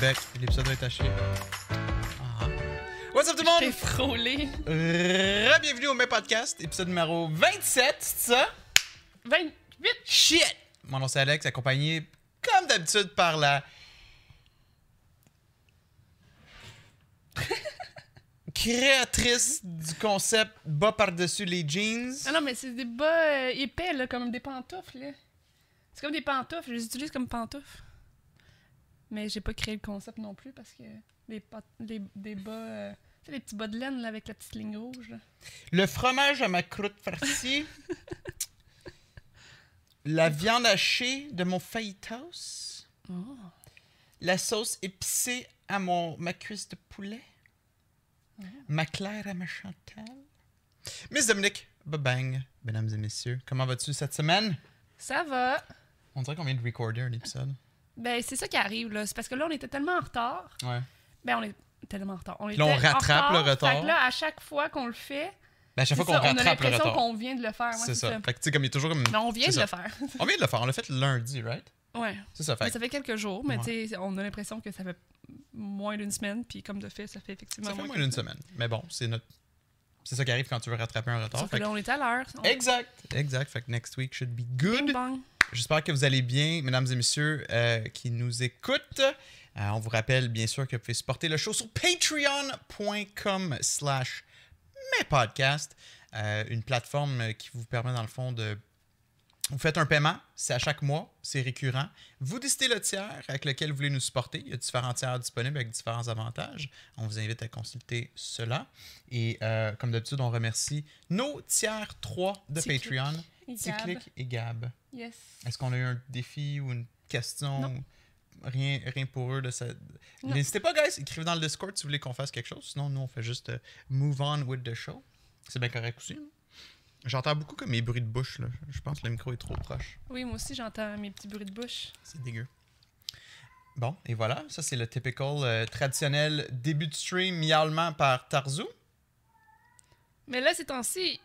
bec. L'épisode va être. Ah. What's up tout le monde? frôlé. Re-bienvenue au mes podcast, épisode numéro 27, c'est ça? 28. Shit! Mon nom c'est Alex, accompagné comme d'habitude par la. créatrice du concept bas par-dessus les jeans. Ah non, mais c'est des bas euh, épais, là, comme des pantoufles, là. C'est comme des pantoufles, je les utilise comme pantoufles. Mais j'ai pas créé le concept non plus parce que les, pat- les- des bas. euh, tu sais, les petits bas de laine, là, avec la petite ligne rouge, là. Le fromage à ma croûte farcie. la viande hachée de mon fajitas. Oh. La sauce épicée à mon, ma cuisse de poulet. Ma claire à ma chantal. Miss Dominique, bang, mesdames et messieurs. Comment vas-tu cette semaine? Ça va. On dirait qu'on vient de recorder un épisode. Ben, c'est ça qui arrive, là. C'est parce que là, on était tellement en retard. Ouais. Ben, on est tellement en retard. On là, on rattrape le retard. Fait que là, à chaque fois qu'on le fait, Ben, à chaque fois qu'on ça, on a rattrape le l'impression retard. qu'on vient de le faire. ouais, c'est ça. Fait que tu sais, comme il y a toujours comme. Mais on vient de ça. le faire. On vient de le faire. On l'a fait lundi, right? ouais. C'est ça. Fait Mais que ça fait quelques jours, mais Ouais. tu sais, on a l'impression que ça fait moins d'une semaine, puis comme de fait, ça fait effectivement ça fait moins moins d'une semaine. Mais bon, c'est notre. C'est ça qui arrive quand tu veux rattraper un retard. Sauf que là, on est à l'heure. On- Exact, exact. Fait que next week should be good. J'espère que vous allez bien, mesdames et messieurs euh, qui nous écoutent. Euh, on vous rappelle bien sûr que vous pouvez supporter le show sur patreon.com slash mes podcasts. Euh, une plateforme qui vous permet dans le fond de... Vous faites un paiement, c'est à chaque mois, c'est récurrent. Vous décidez le tiers avec lequel vous voulez nous supporter. Il y a différents tiers disponibles avec différents avantages. On vous invite à consulter cela. Et euh, comme d'habitude, on remercie nos tiers 3 de Patreon. et. Ticlic et Gab. Yes. Est-ce qu'on a eu un défi ou une question? Non. Rien, rien pour eux de ça. N'hésitez pas, guys, écrivez dans le Discord si vous voulez qu'on fasse quelque chose. Sinon, nous, on fait juste euh, move on with the show. C'est bien correct aussi. J'entends beaucoup comme mes bruits de bouche. Là. Je pense que le micro est trop proche. Oui, moi aussi, j'entends mes petits bruits de bouche. C'est dégueu. Bon, et voilà. Ça, c'est le typical euh, traditionnel début de stream miaulement par Tarzu. Mais là, ces temps-ci.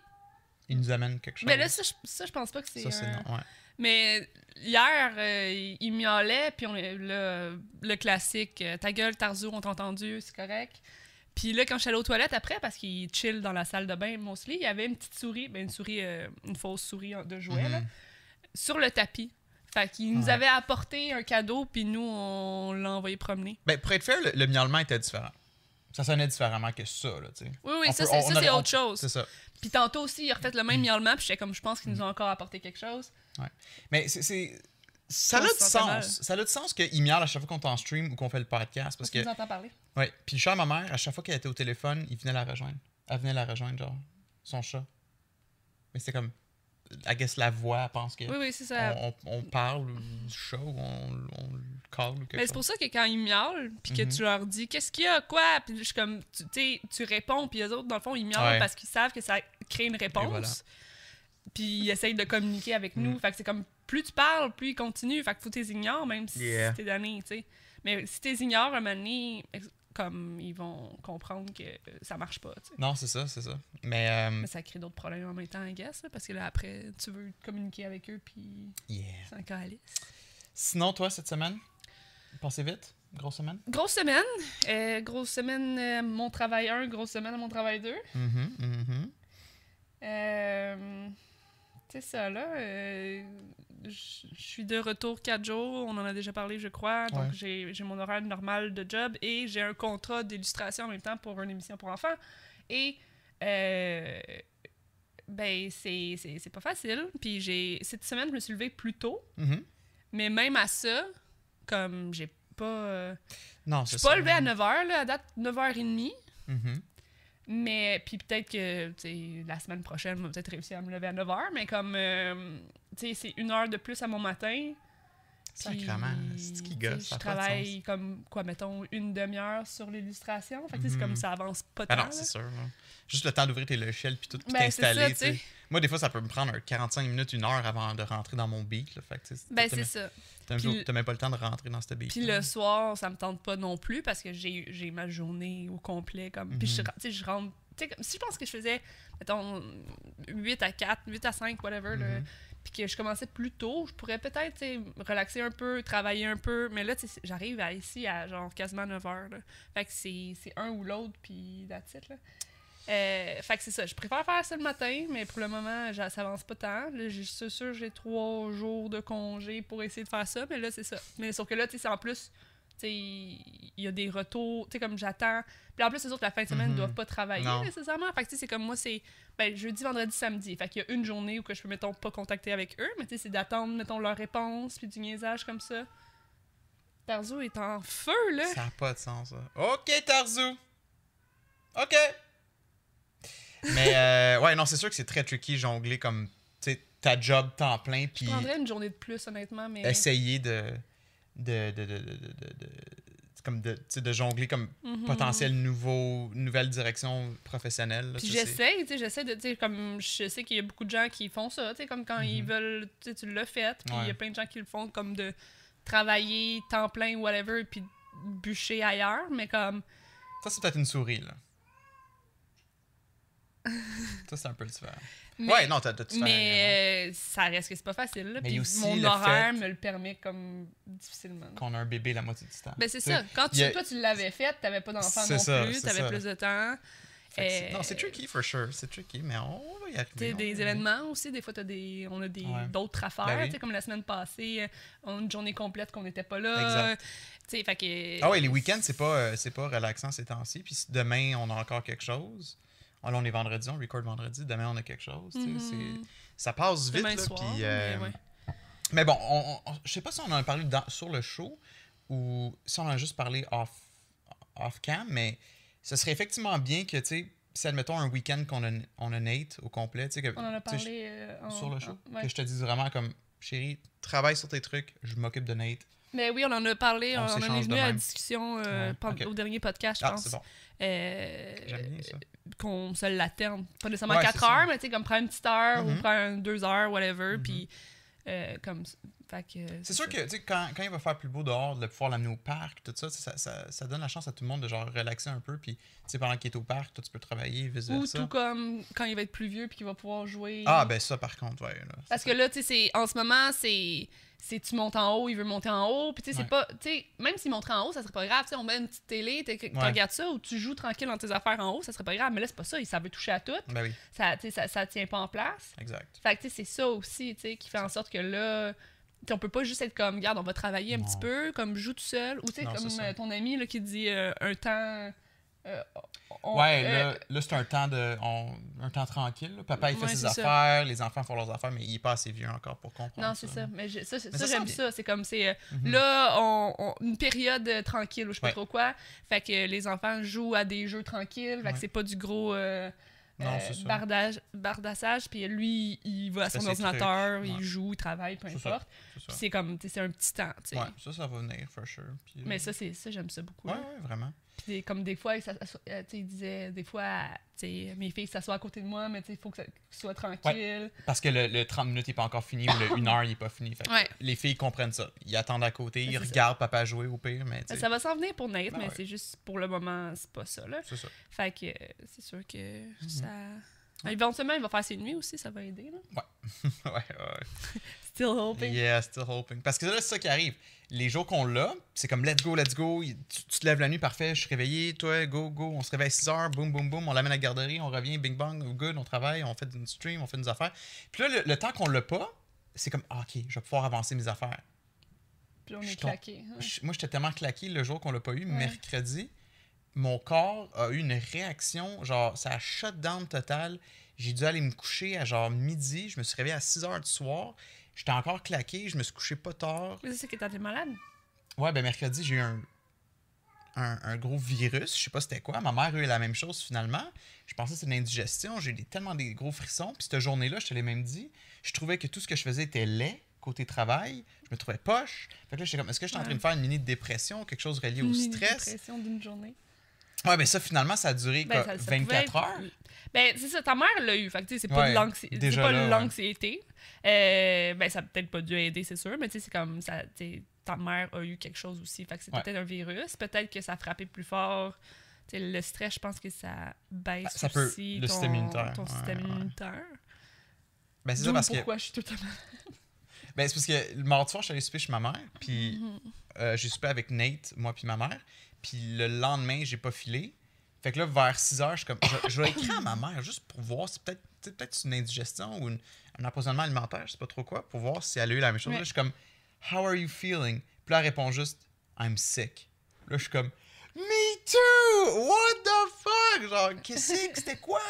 Il nous amène quelque chose. Mais là, ça, je, ça, je pense pas que c'est. ça, c'est un- non. Ouais. Mais hier, euh, il- miaulait, puis on le, le classique euh, Ta gueule, Tarzo, on t'a entendu, c'est correct. Puis là, quand je suis allée aux toilettes après, parce qu'il chill dans la salle de bain, mostly, il y avait une petite souris, ben une souris, euh, une fausse souris de jouet, là, Mhm. sur le tapis. Fait qu'il nous Ouais. avait apporté un cadeau, puis nous, on l'a envoyé promener. Ben, pour être fair, le, le miaulement était différent. Ça sonnait différemment que ça, là, tu sais. Oui, oui, On ça, c'est autre chose. C'est ça. Puis tantôt aussi, il a refait le même miaulement, puis j'étais comme, je pense qu'ils nous ont encore apporté quelque chose. Mais c'est- c'est. Ça a du sens. Ça a du sens qu'il miaule à chaque fois qu'on est en stream ou qu'on fait le podcast. Parce Parce que. nous entend parler. Ouais. Puis le chat à ma mère, à chaque fois qu'elle était au téléphone, il venait la rejoindre. Elle venait la rejoindre, genre. Son chat. Mais c'était comme. I guess la voix, pense que. Oui, oui, c'est ça. On, on- on parle du chat ou on, on le call ou quelque Mais c'est pour ça que quand ils miaulent, puis que Mhm. tu leur dis qu'est-ce qu'il y a, quoi, puis je suis comme, tu sais, tu réponds, puis les autres, dans le fond, ils miaulent Ouais. parce qu'ils savent que ça crée une réponse. voilà. Puis ils essayent de communiquer avec nous. Mhm. Fait que c'est comme, plus tu parles, plus ils continuent. Fait que faut que tu les ignores, même si Yeah. t'es donné, tu sais. Mais si tu ignores, un moment donné, comme, ils vont comprendre que euh, ça marche pas, tu sais. Non, c'est ça, c'est ça. Mais. euh, Mais ça crée d'autres problèmes en même temps, I guess, là, parce que là, après, tu veux communiquer avec eux, puis yeah. c'est un calice. Sinon, toi, cette semaine, passez vite. Grosse semaine? Grosse semaine. Euh, grosse semaine, euh, mon travail 1, grosse semaine à mon travail 2. Mhm, mhm. Euh, c'est ça, là. euh, je suis de retour 4 jours. On en a déjà parlé, je crois. Donc, Ouais. j'ai mon horaire normal de job et j'ai un contrat d'illustration en même temps pour une émission pour enfants. Et. euh, ben, c'est pas facile. Puis, j'ai cette semaine, je me suis levée plus tôt. Mhm. Mais même à ça, comme j'ai pas. euh, Non, je c'est suis pas levée à 9h, là, à date 9h30. Mhm. Mais, puis peut-être que, tu la semaine prochaine, on va peut-être réussir à me lever à 9h, mais comme, euh, tu sais, c'est une heure de plus à mon matin. Sacrement, c'est ce qui gosse, Je travaille comme, quoi, mettons, une demi-heure sur l'illustration. Fait que, c'est Mhm. comme ça avance pas Ah tant. non, c'est sûr. là. Juste le temps d'ouvrir tes logiciels puis tout, puis Ben, t'installer. Moi, des fois, ça peut me prendre un 45 minutes, une heure avant de rentrer dans mon beat. Là. Fait que, tu sais, Ben, c'est ça. t'as Puis même- pas le temps de rentrer dans ce beat. Puis le soir, ça me tente pas non plus parce que j'ai ma journée au complet. Comme, Puis je, Mhm. tu sais, je rentre. si je pense que je faisais, mettons, 8 à 4, 8 à 5, whatever, Mhm. Puis que je commençais plus tôt, je pourrais peut-être relaxer un peu, travailler un peu. Mais là, j'arrive à- ici à genre quasiment 9 heures. Là. Fait que c'est un ou l'autre, puis that's it, là. Euh, fait que c'est ça. Je préfère faire ça le matin, mais pour le moment, ça avance pas tant. Là, je suis sûre que j'ai trois jours de congé pour essayer de faire ça, mais là, c'est ça. Mais sauf que là, tu sais, en plus, tu il y a des retours, tu sais, comme j'attends. Puis en plus, les autres, la fin de semaine, ne Mhm. doivent pas travailler Non. nécessairement. Fait que, tu sais, c'est comme moi, c'est ben, jeudi, vendredi, samedi. Fait qu'il y a une journée où que je peux, mettons, pas contacter avec eux, mais tu sais, c'est d'attendre, mettons, leur réponse, puis du niaisage comme ça. Tarzo est en feu, là. Ça n'a pas de sens, ça. Ok, Tarzou. Ok. Mais, euh, ouais, non, c'est sûr que c'est très tricky jongler comme, tu sais, ta job temps plein, Je puis prendrais une journée de plus, honnêtement, mais. essayer de, de, de- de- comme de, de jongler comme Mhm. potentiel nouveau, nouvelle direction professionnelle. Puis j'essaie, tu sais, j'essaie de, tu sais, comme je sais qu'il y a beaucoup de gens qui font ça, tu sais, comme quand ils Mhm. veulent, tu sais, tu l'as fait, puis il y a plein de gens qui le font comme de travailler temps plein, whatever, puis bûcher ailleurs, mais comme, Ça, c'est peut-être une souris, là. ça, c'est un peu différent. mais, ouais, non, t'as tout mais euh, ça reste que c'est pas facile, là, Mais puis aussi mon horaire me le permet comme difficilement. Qu'on a un bébé la moitié du temps. Ben c'est ça, quand tu, a- toi tu l'avais fait, t'avais pas d'enfant non ça, plus, t'avais plus de temps, c'est- non, c'est euh, tricky, for sure. C'est tricky, mais on va y arriver. on des événements aussi, des fois, t'as des, on a Ouais. d'autres affaires. Ben oui. Comme la semaine passée, euh, on a une journée complète qu'on n'était pas là. Fait que, Ah ouais, les week-ends, c'est pas, euh, c'est pas relaxant ces temps-ci. Puis demain, on a encore quelque chose. Ah, là, on est vendredi, on record vendredi. Demain, on a quelque chose. Mhm. c'est- Ça passe vite. Là, soir, mais euh, ouais. Mais bon, on, on- je sais pas si on en a parlé dans- sur le show ou si on en a juste parlé off, off cam, mais ce serait effectivement bien que, tu sais, si admettons un week-end qu'on a, on a Nate au complet, tu sais, que, On en a tu sais, parlé euh, en- sur le show, en- ouais. que je te dise vraiment comme, chérie, travaille sur tes trucs, je m'occupe de Nate. Mais oui, on en a parlé, On on, en est venu à la discussion euh, Ouais, au dernier podcast, je Ah, pense. bon. Euh, ça. qu'on se l'alterne. Pas nécessairement Ouais, 4 c'est ça. heures, mais tu sais, comme prendre une petite heure ou Mhm. prendre deux heures, whatever. Mhm. Puis, euh, comme. Que. C'est sûr que tu sais, quand, quand il va faire plus beau dehors, de pouvoir l'amener au parc, tout ça, ça, ça, ça donne la chance à tout le monde de genre relaxer un peu. Puis tu sais, pendant qu'il est au parc, toi tu peux travailler, vice Ou tout comme quand il va être plus vieux puis qu'il va pouvoir jouer. Ah ben ça par contre, ouais. Là, Parce que là, tu sais, c'est- en ce moment, c'est. C'est tu montes en haut, il veut monter en haut. Puis tu sais, c'est pas. Tu sais, même s'il monterait en haut, ça serait pas grave. Tu sais, on met une petite télé, tu Ouais. regardes ça, ou tu joues tranquille dans tes affaires en haut, ça serait pas grave. Mais là, c'est pas ça. Ça veut toucher à tout. Ben oui, Ça, tu sais, ça, ça tient pas en place. exact. Fait que tu sais, c'est ça aussi, tu sais, qui fait en sorte que là, on peut pas juste être comme, regarde, on va travailler un Non. petit peu, comme joue tout seul, ou tu sais, comme euh, ton ami là, qui dit euh, un temps. Euh, on- ouais, euh, là, là c'est un temps de on- un temps tranquille. là. Papa il fait Ouais, ses ça. affaires, les enfants font leurs affaires, mais il est pas assez vieux encore pour comprendre. Non, c'est ça. Mais je- ça, Mais ça, ça j'aime ça. C'est comme, c'est. euh, Mhm. Là, on, on- une période tranquille ou je sais pas trop quoi. Fait que les enfants jouent à des jeux tranquilles. Fait que c'est pas du gros. euh, Non, bardage, bardassage, puis lui, il va à son ordinateur, il joue, il travaille, peu importe. C'est ça. Puis c'est comme, c'est un petit temps, tu sais. Ouais, ça, ça va venir, for sure. Mais ça, c'est ça, j'aime ça beaucoup. Ouais, vraiment. Puis des- comme des fois, il s'assoit- euh, tu sais, il disait, des fois, mes filles s'assoient à côté de moi, mais il faut que ça soit tranquille. Parce que le, le 30 minutes n'est pas encore fini ou le 1 heure il est pas fini. Fait que Ouais. Les filles comprennent ça. Ils attendent à côté, ils ça. regardent papa jouer au pire, mais Ben, ça va s'en venir pour Nate, Ben mais ouais. c'est juste pour le moment, c'est pas ça, là. c'est ça. Fait que euh, c'est sûr que Mhm. ça. Éventuellement, il va faire ses nuits aussi, ça va aider, là. ouais, ouais. Still hoping. Yeah, still hoping. Parce que là, c'est ça qui arrive. Les jours qu'on l'a, c'est comme let's go, let's go. Tu, tu te lèves la nuit, parfait, je suis réveillé, toi, go, go. On se réveille à 6 heures, boum, boum, boum. On l'amène à la garderie, on revient, bing bang, good, on travaille, on fait une stream, on fait des affaires. Puis là, le, le temps qu'on l'a pas, c'est comme, ah, ok, je vais pouvoir avancer mes affaires. Puis on est claqué. hein. Moi, j'étais tellement claqué le jour qu'on l'a pas eu, Ouais. mercredi. Mon corps a eu une réaction, genre, ça a shut down total. J'ai dû aller me coucher à genre midi. Je me suis réveillé à 6 heures du soir. J'étais encore claqué, je me suis couché pas tard. Mais c'est ça qui t'es malade. Ouais, ben mercredi, j'ai eu un, un, un gros virus. Je sais pas c'était quoi. Ma mère a eu la même chose finalement. Je pensais que c'était une indigestion. J'ai eu des- tellement des gros frissons. Puis cette journée-là, je te l'ai même dit, je trouvais que tout ce que je faisais était laid côté travail. Je me trouvais poche. Fait que là, j'étais comme, est-ce que je suis en train de faire une mini dépression, quelque chose relié au Une stress? dépression d'une journée. Ouais, ben ça, finalement, ça a duré Ben, quoi, ça- ça 24 pouvait- heures? Ben, c'est ça, ta mère l'a eu. Fait que, c'est pas Ouais, de l'anxi- c'est déjà pas là, de ouais. l'anxiété. Euh, ben, ça a peut-être pas dû aider, c'est sûr, mais tu sais, c'est comme ça. Ta mère a eu quelque chose aussi. Fait que c'est Ouais. peut-être un virus. Peut-être que ça a frappé plus fort. Tu sais, le stress, je pense que ça baisse Ah, Ça peut- aussi le ton, système immunitaire. ton Ouais, système ouais. immunitaire. Ben, c'est ça parce que. pourquoi je suis malade. Ben, c'est parce que le mardi soir, je suis allé souper chez ma mère, puis Mhm. euh, j'ai soupé avec Nate, moi puis ma mère. Puis le lendemain, j'ai pas filé. Fait que là, vers 6 heures, je suis comme. Je, je vais écrire à ma mère juste pour voir si peut-être c'est une indigestion ou une- un empoisonnement alimentaire, je sais pas trop quoi, pour voir si elle a eu la même chose. Ouais. Là, je suis comme How are you feeling? Puis là, elle répond juste I'm sick. Là, je suis comme Me too! What the fuck? Genre, qu'est-ce que c'était quoi?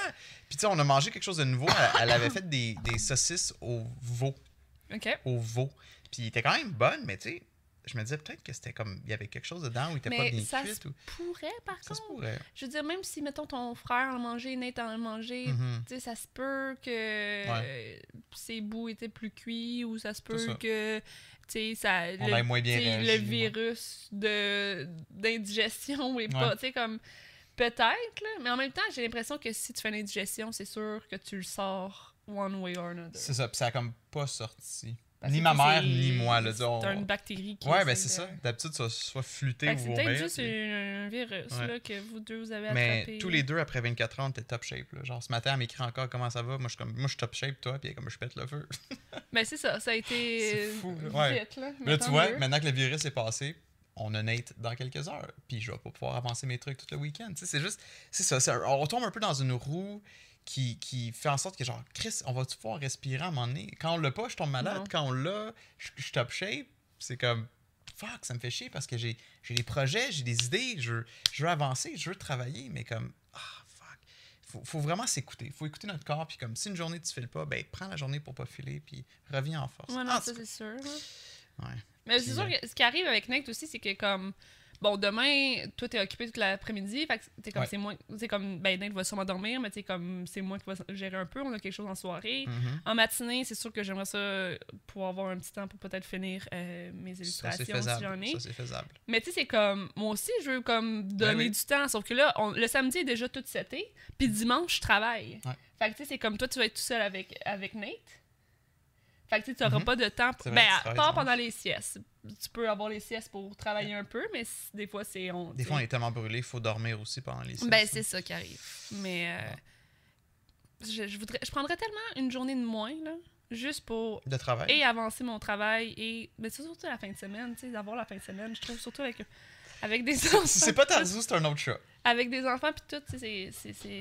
Puis tu sais, on a mangé quelque chose de nouveau. Elle, elle avait fait des, des saucisses au veau OK. au veau. Puis il était quand même bonne, mais tu sais, je me disais peut-être que c'était comme. Il y avait quelque chose dedans où il était pas bien ça cuit. se Ou... pourrait, par Ça se contre. pourrait. Je veux dire, même si, mettons, ton frère en a mangé, Nate en a mangé, Mhm. tu sais, ça se peut que ses bouts étaient plus cuits ou ça se peut ça. que, tu sais, ça... On le, moins bien réagi, le ouais. virus de d'indigestion est pas, Ouais. tu sais, comme... Peut-être, mais en même temps, j'ai l'impression que si tu fais une indigestion, c'est sûr que tu le sors one way or another. C'est ça, puis ça a comme pas sorti. Ni ma mère, ni moi. Là, C'est une bactérie qui Ouais, ben c'est ça. D'habitude, ça soit flûté ou c'est peut-être juste puis- un virus Ouais. là, que vous deux vous avez attrapé. Mais tous les deux, après 24 ans, était top shape. Là. Genre, ce matin, elle m'écrit encore comment ça va? Moi, je suis comme, moi, je suis top shape, toi, puis comme je pète le feu. Mais c'est ça, ça a été C'est fou, là. Ouais. vite, là. Là, mais tu tant vois, mieux. maintenant que le virus est passé, on a Nate dans quelques heures. Puis je vais pas pouvoir avancer mes trucs tout le week-end. Tu c'est juste, c'est ça. on tombe un peu dans une roue qui, qui fait en sorte que, genre, Chris, on va-tu pouvoir respirer à un moment donné? Quand on l'a pas, je tombe malade. Non. Quand on l'a, je je suis top shape. C'est comme, fuck, ça me fait chier parce que j'ai j'ai des projets, j'ai des idées, je veux, je veux avancer, je veux travailler, mais comme, ah, fuck. Faut, faut vraiment s'écouter. Faut écouter notre corps. Puis comme, si une journée tu files pas, ben, prends la journée pour pas filer, puis reviens en force. Ouais, non, Ah, ça c'est sûr. Ouais. Mais c'est sûr euh, que ce qui arrive avec Nate aussi, c'est que comme. Bon, demain, toi, t'es occupé toute l'après-midi. Fait que t'es comme, Ouais. c'est moi. C'est comme, ben, Nate va sûrement dormir, mais t'es comme, c'est moi qui va gérer un peu. On a quelque chose en soirée. Mhm. En matinée, c'est sûr que j'aimerais ça pouvoir avoir un petit temps pour peut-être finir euh, mes Ça, illustrations c'est si j'en ai. Ça, c'est faisable. Mais tu sais, c'est comme. Moi aussi, je veux comme donner Ben oui. du temps. Sauf que là, on- le samedi est déjà tout seté. Puis dimanche, je travaille. Ouais. Fait que tu sais, c'est comme toi, tu vas être tout seul avec, avec Nate. Fait que tu n'auras Mhm. pas de temps. Pour... Ben, à part pendant les siestes. Tu peux avoir les siestes pour travailler un peu, mais des fois, c'est. On, Des fois, on est tellement brûlé, il faut dormir aussi pendant les siestes. Ben, c'est ça qui arrive. Mais. euh, je, je voudrais, je prendrais tellement une journée de moins, là. Juste pour De travail. et avancer mon travail et mais c'est surtout la fin de semaine tu sais d'avoir la fin de semaine je trouve surtout avec avec des enfants Si c'est pas Tarzou, c'est un autre chat. avec des enfants puis tout tu sais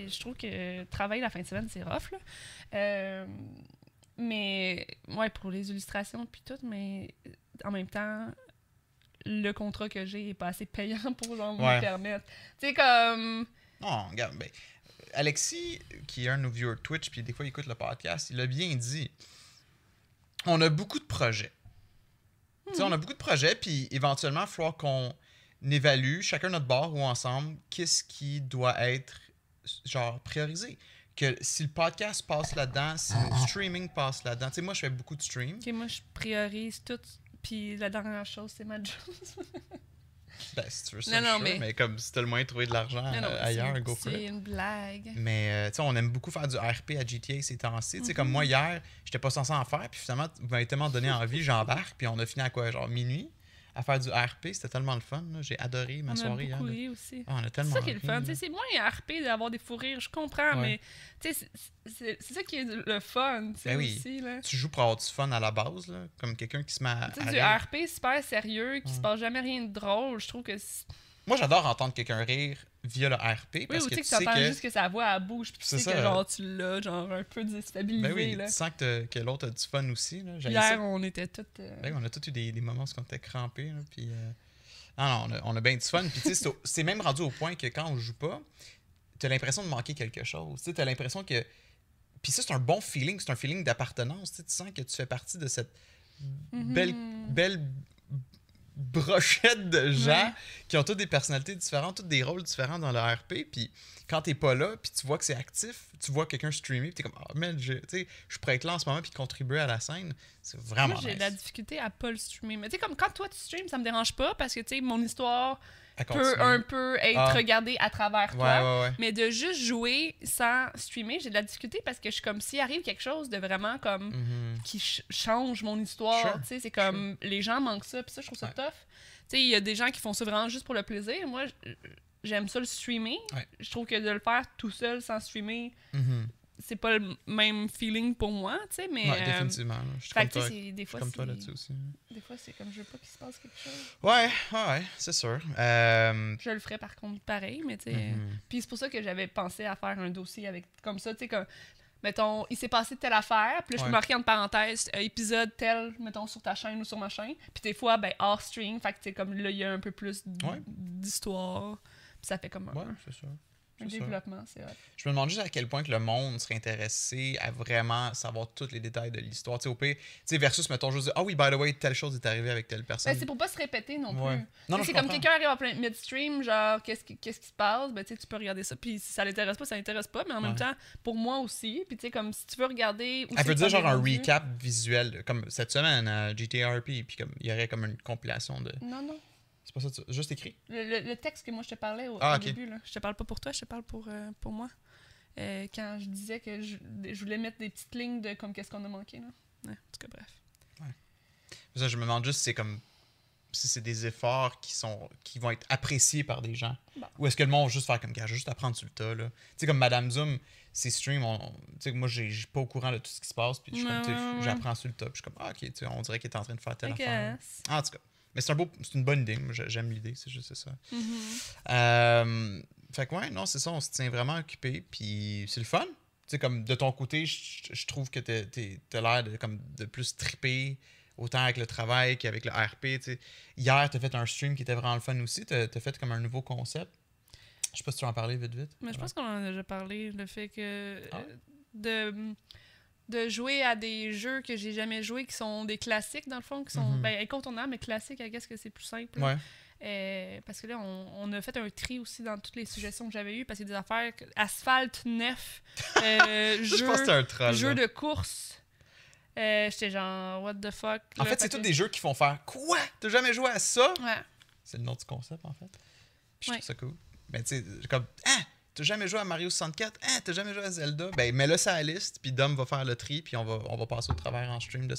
je trouve que travailler la fin de semaine c'est rough là Euh, mais ouais pour les illustrations puis tout mais en même temps le contrat que j'ai est pas assez payant pour genre, Ouais. me permettre tu sais comme Non, regarde, ben, Alexis, qui est un de nos viewers Twitch, puis des fois il écoute le podcast, il a bien dit. On a beaucoup de projets. Tu sais, on a beaucoup de projets, puis éventuellement, il va falloir qu'on évalue, chacun notre bord ou ensemble, qu'est-ce qui doit être, genre, priorisé. Que si le podcast passe là-dedans, si le streaming passe là-dedans. Tu sais, moi, je fais beaucoup de stream. ok moi je priorise tout puis la dernière chose c'est ma job Ben, si tu veux ça, Non, non, sure, mais- mais... comme si t'as le moyen de trouver de l'argent euh, ailleurs, go for it. c'est une blague Mais euh, tu sais, on aime beaucoup faire du RP à GTA ces temps-ci. Tu sais, comme Mhm. moi, hier, j'étais pas censé en faire, puis finalement, vous m'avez tellement donné envie, j'embarque, puis on a fini à quoi, genre minuit, à faire du RP. C'était tellement le fun. J'ai adoré ma on a soirée hier. beaucoup là. ri aussi Ah, on a C'est ça qui est le fun. C'est moins RP d'avoir des fous rires, je comprends, Ouais. mais c'est- ça qui est le fun Ben oui. aussi. Là. Tu joues pour avoir du fun à la base, là, comme quelqu'un qui se met à. Tu sais, à du rire. RP super sérieux, qui se Ouais. passe jamais rien de drôle, je trouve que. Moi, j'adore entendre quelqu'un rire via le RP Oui, parce ou que tu sais que que. juste que sa voix elle bouge, puis tu sais ça. que genre tu l'as, genre un peu déstabilisé. Ben oui, là. tu sens que, l'autre a du fun aussi. Là. Hier, ça. on était toutes. euh, Ben on a tous eu des, des moments où on était crampés. Là, puis, euh, Non, non, on a, on a bien du fun. Puis, tu sais, c'est même rendu au point que quand on joue pas, tu as l'impression de manquer quelque chose. Tu as l'impression que. Puis ça, c'est un bon feeling, c'est un feeling d'appartenance. Tu sens que tu fais partie de cette belle, mhm. belle brochette de gens Ouais. qui ont toutes des personnalités différentes, tous des rôles différents dans le RP. Puis quand t'es pas là, puis tu vois que c'est actif, tu vois quelqu'un streamer, puis t'es comme, ah, man, je, je pourrais être là en ce moment, puis contribuer à la scène. C'est vraiment Moi, j'ai nice. de la difficulté à pas le streamer. Mais tu sais, comme quand toi tu streams, ça me dérange pas parce que tu sais, mon histoire peut un peu être Ah. regardée à travers Ouais, toi. ouais, ouais. Mais de juste jouer sans streamer, j'ai de la difficulté parce que je suis comme s'il arrive quelque chose de vraiment comme Mhm. qui ch- change mon histoire, Sure, tu sais, c'est comme les gens manquent ça, puis ça je trouve ça tough. Tu sais, il y a des gens qui font ça vraiment juste pour le plaisir. Moi, j'aime ça le streamer. Je trouve que de le faire tout seul sans streamer, Mhm. C'est pas le même feeling pour moi, tu sais, mais. Ouais, euh, définitivement. Je suis comme toi, des je suis fois, comme toi là-dessus aussi. Des fois, c'est comme je veux pas qu'il se passe quelque chose. Ouais, ouais, c'est sûr. Euh, Je le ferais par contre pareil, mais tu sais. mhm. Puis c'est pour ça que j'avais pensé à faire un dossier avec comme ça, tu sais, comme. Mettons, il s'est passé telle affaire, puis là, je peux marquer entre parenthèses euh, épisode tel, mettons, sur ta chaîne ou sur ma chaîne. Puis des fois, ben, hors stream, fait que, tu sais, comme là, il y a un peu plus d'histoire. Puis ça fait comme un, Ouais, c'est sûr. Développement, c'est. Je me demande juste à quel point que le monde serait intéressé à vraiment savoir tous les détails de l'histoire. Tu sais, au pire, tu sais, versus, mettons, juste ah oui, by the way, telle chose est arrivée avec telle personne. Ben, c'est pour pas se répéter non Ouais. plus. Non, non, c'est comme quelqu'un arrive en plein midstream, genre, qu'est-ce qui, qu'est-ce qui se passe? Ben, tu peux regarder ça. Puis si ça l'intéresse pas, ça l'intéresse pas. Mais en même temps, pour moi aussi. Puis tu sais, comme si tu veux regarder. où Elle veut dire genre un recap visuel, comme cette semaine à GTRP, puis comme il y aurait comme une compilation de. Non, non. C'est pas ça, tu- juste écrit? Le, le- le texte que moi je te parlais au, Ah, au début, là. je te parle pas pour toi, je te parle pour, euh, pour moi. Euh, quand je disais que je, je voulais mettre des petites lignes de comme qu'est-ce qu'on a manqué. Là. Ouais, en tout cas, bref. Ça, je me demande juste si c'est comme si c'est des efforts qui sont qui vont être appréciés par des gens. Bon. Ou est-ce que le monde va juste faire comme gars, juste apprendre sur le tas là. Tu sais comme Madame Zoom, ses streams, on, tu sais moi j'ai j'ai pas au courant de tout ce qui se passe, puis je j'apprends sur le tas, puis je suis comme ah, OK, on dirait qu'il est en train de faire telle affaire. En tout cas, mais c'est un beau c'est une bonne idée, j'aime l'idée, c'est juste ça. Mhm. Euh, fait que ouais, non, c'est ça, on se tient vraiment occupé, puis c'est le fun. Tu sais, comme de ton côté, je trouve que t'as l'air de, comme, de plus triper, autant avec le travail qu'avec le RP. tu. Hier, t'as fait un stream qui était vraiment le fun aussi. T'as as fait comme un nouveau concept. Je sais pas si tu en parler vite vite. Mais je pense qu'on en a déjà parlé, le fait que Ah. euh, de, de jouer à des jeux que j'ai jamais joués, qui sont des classiques dans le fond, qui sont ben, incontournables, mais classiques, I guess que c'est plus simple. Ouais. Euh, parce que là, on, on a fait un tri aussi dans toutes les suggestions que j'avais eues, parce qu'il y a des affaires, asphalte neuf, euh, je jeu, jeu de course. Euh, J'étais genre, what the fuck. En là, fait, c'est tous des jeux qui font faire Quoi? T'as jamais joué à ça? Ouais. C'est le nom du concept, en fait. Puis je Ouais. trouve ça cool. Mais tu sais, comme Ah T'as jamais joué à Mario 64 Ah T'as jamais joué à Zelda? Ben, mets-le sur la liste, puis Dom va faire le tri, puis on va, on va passer au travers en stream de